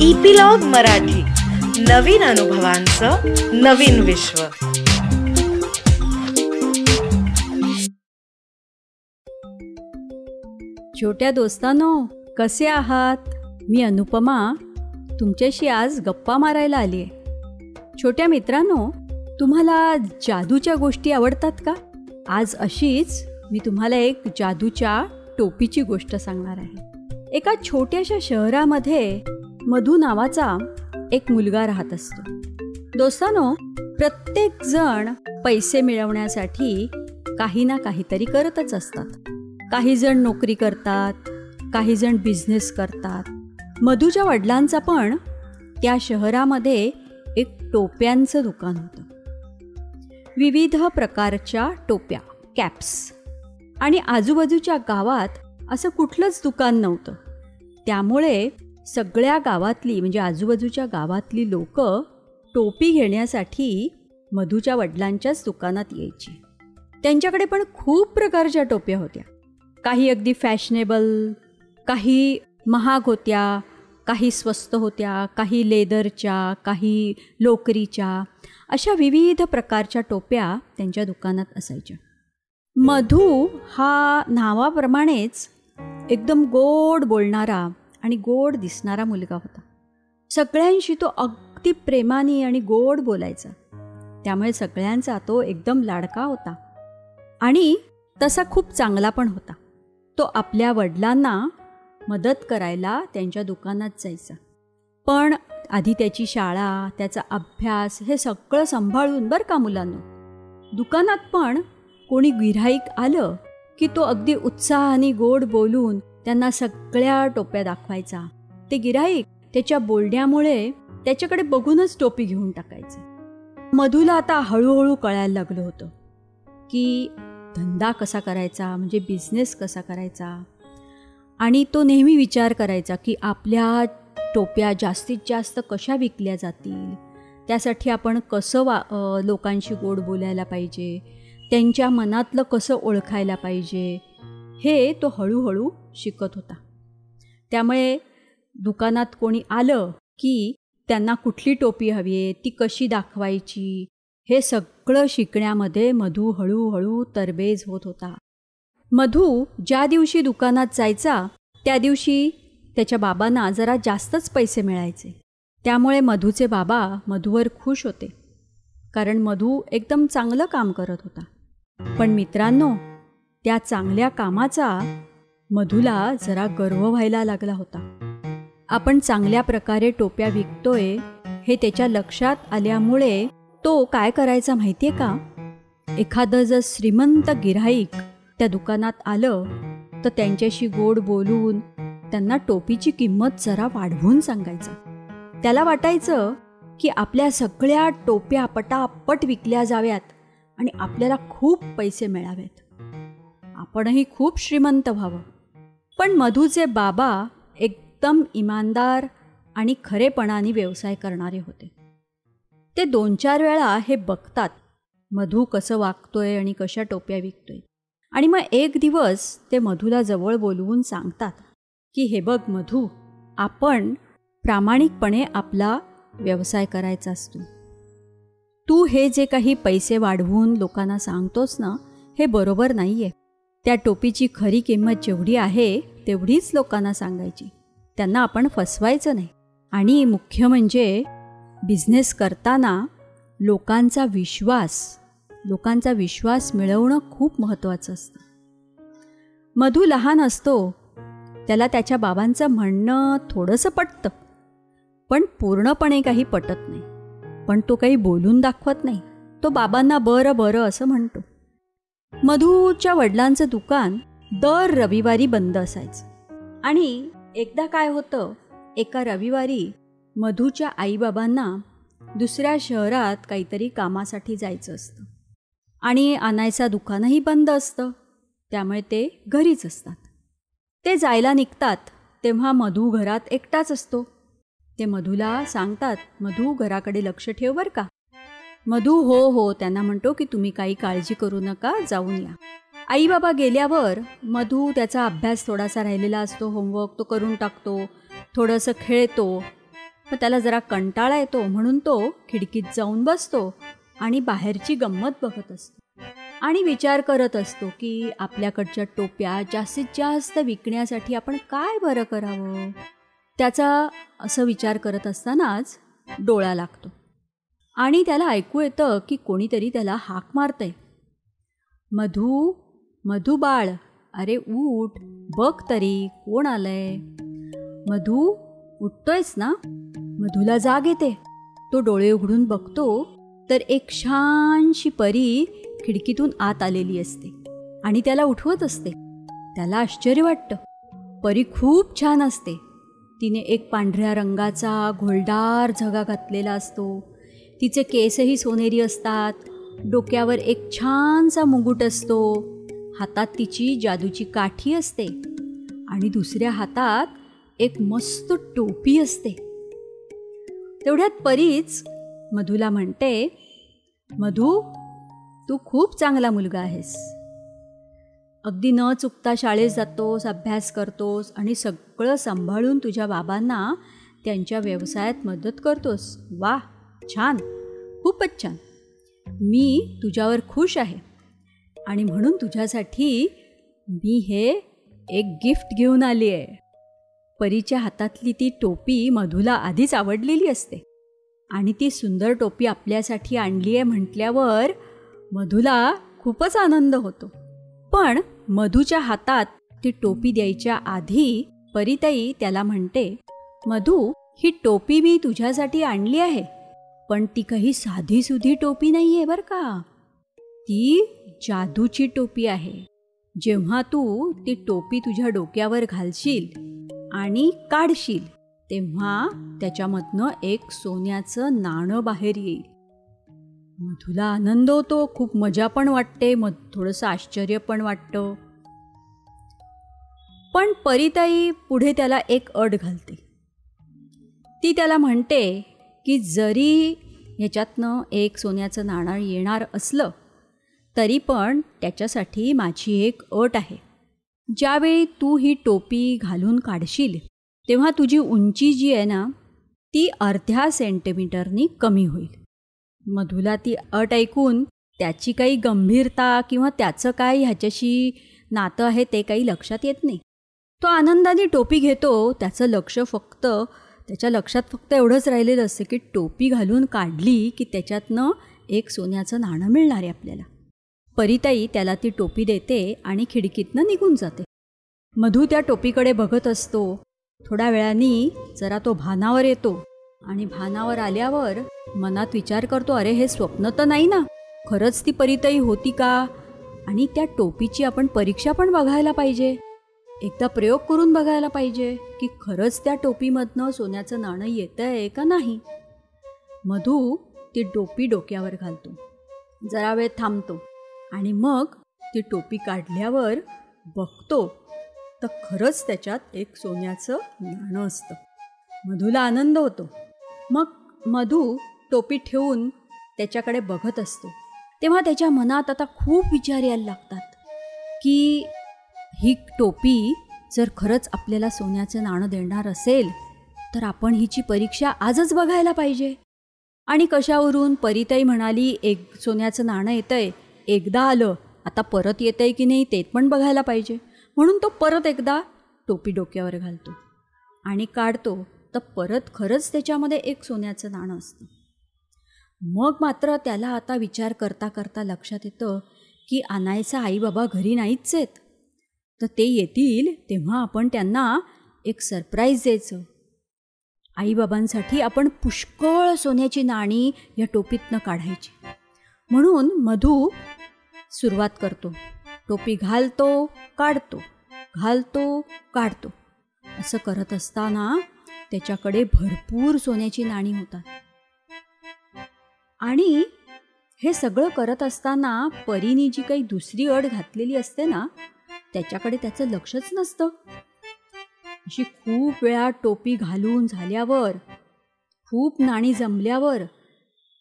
Epilogue Marathi. नवीन अनुभवांचं नवीन विश्व. छोट्या दोस्तानो कसे आहात? मी अनुपमा. तुमच्याशी आज गप्पा मारायला आली आहे छोट्या मित्रांनो तुम्हाला जादूच्या गोष्टी आवडतात का? आज अशीच मी तुम्हाला एक जादूच्या टोपीची गोष्ट सांगणार आहे. एका छोट्याशा शहरामध्ये मधू नावाचा एक मुलगा राहत असतो. दोस्तानो प्रत्येक जण पैसे मिळवण्यासाठी काही ना काहीतरी करतच असतात. काही जण नोकरी करतात काही जण बिझनेस करतात. मधूच्या वडिलांचा पण त्या शहरामध्ये एक टोप्यांचं दुकान होतं. विविध प्रकारच्या टोप्या कॅप्स आणि आजूबाजूच्या गावात असं कुठलंच दुकान नव्हतं. त्यामुळे सगळ्या गावातली म्हणजे आजूबाजूच्या गावातली लोक टोपी घेण्यासाठी मधूच्या वडिलांच्याच दुकानात यायची. त्यांच्याकडे पण खूप प्रकारच्या टोप्या होत्या. काही अगदी फॅशनेबल काही महाग होत्या काही स्वस्त होत्या काही लेदरच्या काही लोकरीच्या अशा विविध प्रकारच्या टोप्या त्यांच्या दुकानात असायच्या. मधू हा नावाप्रमाणेच एकदम गोड बोलणारा आणि गोड दिसणारा मुलगा होता. सगळ्यांशी तो अगदी प्रेमाने आणि गोड बोलायचा. त्यामुळे सगळ्यांचा तो एकदम लाडका होता. आणि तसा खूप चांगला पण होता. तो आपल्या वडिलांना मदत करायला त्यांच्या दुकानात जायचा. पण आधी त्याची शाळा त्याचा अभ्यास हे सगळं सांभाळून बरं का मुलांना? दुकानात पण कोणी गिऱ्हाईक आलं की तो अगदी उत्साहाने गोड बोलून त्यांना सगळ्या टोप्या दाखवायचा. ते गिराईक त्याच्या बोलण्यामुळे त्याच्याकडे बघूनच टोपी घेऊन टाकायचे. मधूला आता हळूहळू कळायला लागलं होतं की धंदा कसा करायचा म्हणजे बिझनेस कसा करायचा. आणि तो नेहमी विचार करायचा की आपल्या टोप्या जास्तीत जास्त कशा विकल्या जातील? त्यासाठी आपण कसं वा लोकांशी गोड बोलायला पाहिजे? त्यांच्या मनातलं कसं ओळखायला पाहिजे? हे तो हळूहळू शिकत होता. त्यामुळे दुकानात कोणी आलं की त्यांना कुठली टोपी हवी आहे ती कशी दाखवायची हे सगळं शिकण्यामध्ये मधू हळूहळू तरबेज होत होता. मधू ज्या दिवशी दुकानात जायचा त्या दिवशी त्याच्या बाबांना जरा जास्तच पैसे मिळायचे. त्यामुळे मधूचे बाबा मधूवर खुश होते. कारण मधू एकदम चांगलं काम करत होता. पण मित्रांनो त्या चांगल्या कामाचा मधूला जरा गर्व व्हायला लागला होता. आपण चांगल्या प्रकारे टोप्या विकतोय हे त्याच्या लक्षात आल्यामुळे तो काय करायचा माहितीये का? एखादं जर श्रीमंत गिऱ्हाईक त्या दुकानात आलं तर त्यांच्याशी गोड बोलून त्यांना टोपीची किंमत जरा वाढवून सांगायचा. त्याला वाटायचं की आपल्या सगळ्या टोप्या पटापट विकल्या जाव्यात आणि आपल्याला खूप पैसे मिळावेत. आपणही खूप श्रीमंत व्हावं. पण मधूचे बाबा एकदम इमानदार आणि खरेपणाने व्यवसाय करणारे होते. ते दोन चार वेळा हे बघतात मधू कसं वागतोय आणि कशा टोप्या विकतोय. आणि मग एक दिवस ते मधूला जवळ बोलवून सांगतात की हे बघ मधू आपण प्रामाणिकपणे आपला व्यवसाय करायचा असतो. तू हे जे काही पैसे वाढवून लोकांना सांगतोस ना हे बरोबर नाही आहे त्या टोपीची खरी किंमत जेवढी आहे तेवढीच लोकांना सांगायची. त्यांना आपण फसवायचं नाही. आणि मुख्य म्हणजे बिझनेस करताना लोकांचा विश्वास लोकांचा विश्वास मिळवणं खूप महत्त्वाचं असतं. मधू लहान असतो त्याला त्याच्या बाबांचं म्हणणं थोडंसं पटतं. पण पूर्णपणे काही पटत नाही. पण तो काही बोलून दाखवत नाही. तो बाबांना बरं बरं असं म्हणतो. मधूच्या वडिलांचं दुकान दर रविवारी बंद असायचं. आणि एकदा काय होतं एका रविवारी मधूच्या आईबाबांना दुसऱ्या शहरात काहीतरी कामासाठी जायचं असतं. आणि आणायचा दुकानही बंद असतं. त्यामुळे ते घरीच असतात. ते जायला निघतात तेव्हा मधू घरात एकटाच असतो. ते मधूला सांगतात मधू घराकडे लक्ष ठेव बरं का. मधू हो हो त्यांना म्हणतो की तुम्ही काही काळजी करू नका जाऊन या. आई बाबा गेल्यावर मधू त्याचा अभ्यास थोडासा राहिलेला असतो होमवर्क तो करून टाकतो थोडंसं खेळतो पण त्याला जरा कंटाळा येतो म्हणून तो खिडकीत जाऊन बसतो आणि बाहेरची गंमत बघत असतो. आणि विचार करत असतो की आपल्याकडच्या टोप्या जास्तीत जास्त विकण्यासाठी आपण काय बरं करावं? त्याचा असं विचार करत असतानाच डोळा लागतो. आणि त्याला ऐकू येतं की कोणीतरी त्याला हाक मारतंय. मधू मधू बाळ. अरे उठ बघ तरी कोण आलंय? मधू उठतोयस ना? मधूला जाग येते. तो डोळे उघडून बघतो तर एक छानशी परी खिडकीतून आत आलेली असते आणि त्याला उठवत असते. त्याला आश्चर्य वाटतं. परी खूप छान असते. तिने एक पांढऱ्या रंगाचा घोलदार झगा घातलेला असतो. तिचे केसही सोनेरी असतात. डोक्यावर एक छानसा मुंगूट असतो. हातात तिची जादूची काठी असते. आणि दुसऱ्या हातात एक मस्त टोपी असते. तेवढ्यात परीच मधूला म्हणते मधू तू खूप चांगला मुलगा आहेस. अगदी न चुकता शाळेत जातोस अभ्यास करतोस आणि सगळं सांभाळून तुझ्या बाबांना त्यांच्या व्यवसायात मदत करतोस. वा छान खूपच छान. मी तुझ्यावर खुश आहे आणि म्हणून तुझ्यासाठी मी हे एक गिफ्ट घेऊन आली आहे. परीच्या हातातली ती टोपी मधूला आधीच आवडलेली असते आणि ती सुंदर टोपी आपल्यासाठी आणली आहे म्हटल्यावर मधूला खूपच आनंद होतो. पण मधूच्या हातात ती टोपी द्यायच्या आधी परिताई त्याला म्हणते मधू ही टोपी मी तुझ्यासाठी आणली आहे. पण ती काही साधी सुधी टोपी नाही आहे बरं का. ती जादूची टोपी आहे. जेव्हा तू ती टोपी तुझ्या डोक्यावर घालशील आणि काढशील तेव्हा त्याच्यामधनं एक सोन्याचं नाणं बाहेर येईल. मधुला आनंद होतो खूप मजा पण वाटते मग थोडंसं आश्चर्य पण वाटतं. पण परिताई पुढे त्याला एक अट घालते. ती त्याला म्हणते की जरी ह्याच्यातनं एक सोन्याचं नाणं येणार असलं तरी पण त्याच्यासाठी माझी एक अट आहे. ज्यावेळी तू ही टोपी घालून काढशील तेव्हा तुझी उंची जी आहे ना ती अर्ध्या सेंटीमीटरनी कमी होईल. मधुला ती अट ऐकून त्याची काही गंभीरता किंवा त्याचं काय ह्याच्याशी नातं आहे ते काही लक्षात येत नाही. तो आनंदाने टोपी घेतो त्याचं लक्ष फक्त त्याच्या लक्षात फक्त एवढंच राहिलेलं असतं की टोपी घालून काढली की त्याच्यातनं एक सोन्याचं नाणं मिळणार आहे आपल्याला. परिताई त्याला ती टोपी देते आणि खिडकीतनं निघून जाते. मधू त्या टोपीकडे बघत असतो. थोड्या वेळाने जरा तो भानावर येतो आणि भानावर आल्यावर मनात विचार करतो अरे हे स्वप्न तर नाही ना? खरंच ती परिताई होती का? आणि त्या टोपीची आपण परीक्षा पण बघायला पाहिजे. एकदा प्रयोग करून बघायला पाहिजे की खरंच त्या टोपीमधनं सोन्याचं नाणं येतं आहे का नाही? मधू ती टोपी डोक्यावर घालतो. जरा वेळ थांबतो आणि मग ती टोपी काढल्यावर बघतो तर खरंच त्याच्यात एक सोन्याचं नाणं असतं. मधूला आनंद होतो. मग मधू टोपी ठेवून त्याच्याकडे बघत असतो. तेव्हा त्याच्या मनात आता खूप विचार यायला लागतात की ही टोपी जर खरंच आपल्याला सोन्याचं नाणं देणार असेल तर आपण हिची परीक्षा आजच बघायला पाहिजे. आणि कशावरून परिताई म्हणाली एक सोन्याचं नाणं येतंय एकदा आलं आता परत येतं आहे की नाही ते पण बघायला पाहिजे. म्हणून तो परत एकदा टोपी डोक्यावर घालतो आणि काढतो तर परत खरंच त्याच्यामध्ये एक सोन्याचं नाणं असतं. मग मात्र त्याला आता विचार करता करता लक्षात येतं की आणायचा आई बाबा घरी नाहीच आहेत. तर ते येतील तेव्हा आपण त्यांना एक सरप्राईज द्यायचं. आईबाबांसाठी आपण पुष्कळ सोन्याची नाणी या टोपीतनं काढायची. म्हणून मधू सुरुवात करतो. टोपी घालतो काढतो. घालतो काढतो. असं करत असताना त्याच्याकडे भरपूर सोन्याची नाणी होतात. आणि हे सगळं करत असताना परीने जी काही दुसरी अड घातलेली असते ना त्याच्याकडे त्याचं लक्षच नसतं. अशी खूप वेळा टोपी घालून झाल्यावर खूप नाणी जमल्यावर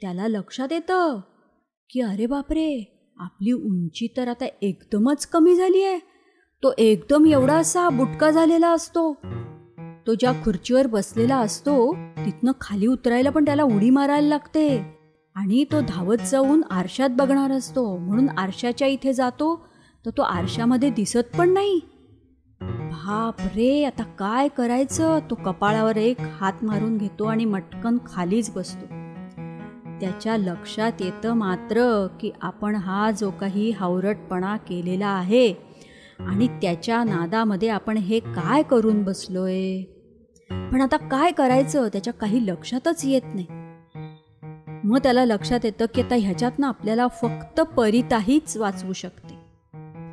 त्याला लक्षात येतं की अरे बापरे आपली उंची तर आता एकदमच कमी झाली आहे तो एकदम एवढा असा बुटका झालेला असतो. तो ज्या खुर्चीवर बसलेला असतो तिथनं खाली उतरायला पण त्याला उडी मारायला लागते. आणि तो धावत जाऊन आरशात बघणार असतो. म्हणून आरशाच्या इथे जातो तर तो आरशामध्ये दिसत पण नाही. बाप रे आता काय करायचं? तो कपाळावर एक हात मारून घेतो आणि मटकन खालीच बसतो. त्याच्या लक्षात येतं मात्र की आपण हा जो काही हावरटपणा केलेला आहे आणि त्याच्या नादामध्ये आपण हे काय करून बसलोय? पण आता काय करायचं? त्याच्या काही लक्षातच येत नाही. मग त्याला लक्षात येतं की आता ह्याच्यातनं आपल्याला फक्त परिताहीच वाचवू शकते.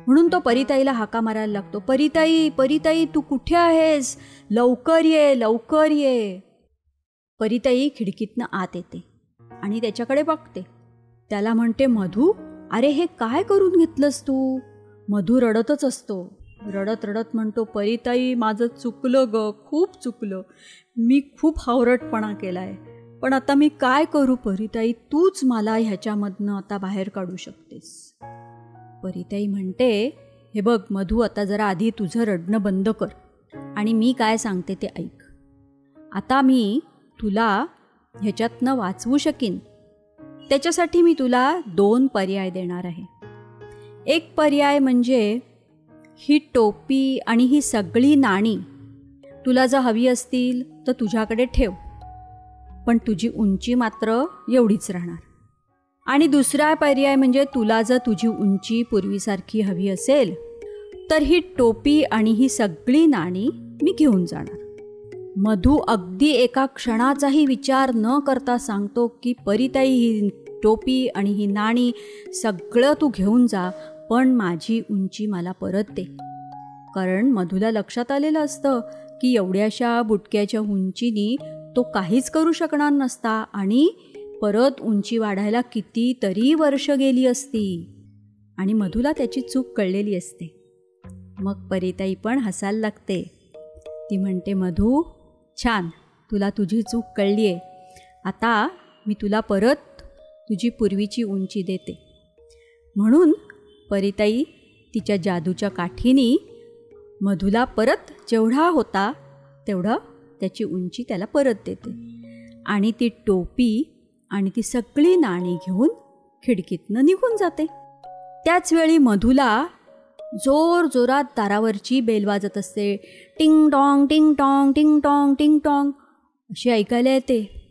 म्हणून तो परिताईला हाका मारायला लागतो. परिताई परिताई तू कुठे आहेस? लवकर ये लवकर ये. परिताई खिडकीतनं आत येते आणि त्याच्याकडे बघते. त्याला म्हणते मधू अरे हे काय करून घेतलंस तू? मधू रडतच असतो. रडत रडत म्हणतो परिताई माझं चुकलं ग खूप चुकलं. मी खूप हावरटपणा केला आहे पण आता मी काय करू परिताई? तूच मला ह्याच्यामधनं आता बाहेर काढू शकतेस. परिताई म्हणते हे बघ मधू आता जरा आधी तुझं रडणं बंद कर आणि मी काय सांगते ते ऐक. आता मी तुला ह्याच्यातनं वाचवू शकीन. त्याच्यासाठी मी तुला दोन पर्याय देणार आहे. एक पर्याय म्हणजे ही टोपी आणि ही सगळी नाणी तुला जर हवी असतील तर तुझ्याकडे ठेव. पण तुझी उंची मात्र एवढीच राहणार. आणि दुसरा पर्याय म्हणजे तुला जर तुझी उंची पूर्वीसारखी हवी असेल तर ही टोपी आणि ही सगळी नाणी मी घेऊन जाणार. मधू अगदी एका क्षणाचाही विचार न करता सांगतो की परिताई ही टोपी आणि ही नाणी सगळं तू घेऊन जा पण माझी उंची मला परत दे. कारण मधूला लक्षात आलेलं असतं की एवढ्याशा बुटक्याच्या उंचीनी तो काहीच करू शकणार नसता आणि परत उंची वाढायला कितीतरी वर्ष गेली असती. आणि मधूला त्याची चूक कळलेली असते. मग परिताई पण हसायला लागते. ती म्हणते मधू छान तुला तुझी चूक कळली आहे आता मी तुला परत तुझी पूर्वीची उंची देते. म्हणून परिताई तिच्या जादूच्या काठीनी मधूला परत जेवढा होता तेवढं त्याची उंची त्याला परत देते. आणि ती टोपी आणि ती सगळी नाणी घेऊन खिडकीतनं निघून जाते. त्याच वेळी मधूला जोर जोरात दारावरची बेल वाजत असते. टिंग टॉंग टिंग टॉंग टिंग टॉंग टिंग टॉंग अशी ऐकायला येते.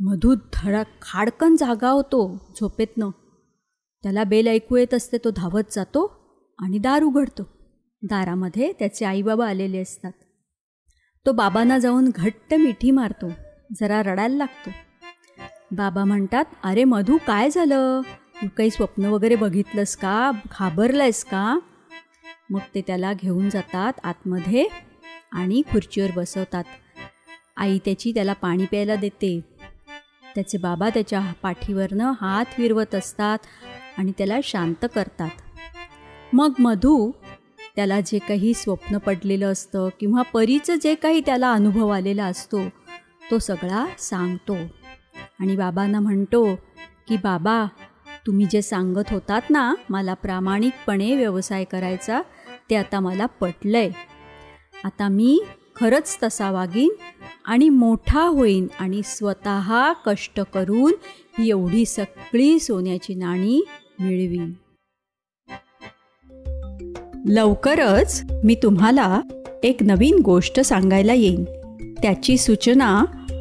मधू धडक खाडकन जागा होतो झोपेतनं. त्याला बेल ऐकू येत असते तो धावत जातो आणि दार उघडतो. दारामध्ये त्याचे आईबाबा आलेले असतात. तो बाबांना जाऊन घट्ट मिठी मारतो. जरा रडायला लागतो. बाबा म्हणतात अरे मधू काय झालं? तू काही स्वप्न वगैरे बघितलंस का? घाबरलंयस का? मग ते त्याला घेऊन जातात आतमध्ये आणि खुर्चीवर बसवतात. आई त्याची त्याला पाणी प्यायला देते. त्याचे बाबा त्याच्या पाठीवरनं हात फिरवत असतात आणि त्याला शांत करतात. मग मधू त्याला जे काही स्वप्न पडलेलं असतं किंवा परीचं जे काही त्याला अनुभव आलेला असतो तो सगळा सांगतो. आणि बाबांना म्हणतो की बाबा तुम्ही जे सांगत होतात ना मला प्रामाणिकपणे व्यवसाय करायचा ते आता मला पटलंय. आता मी खरंच तसा वागीन आणि मोठा होईन आणि स्वतः कष्ट करून ही एवढी सगळी सोन्याची नाणी मिळवीन. लवकरच मी तुम्हाला एक नवीन गोष्ट सांगायला येईन. त्याची सूचना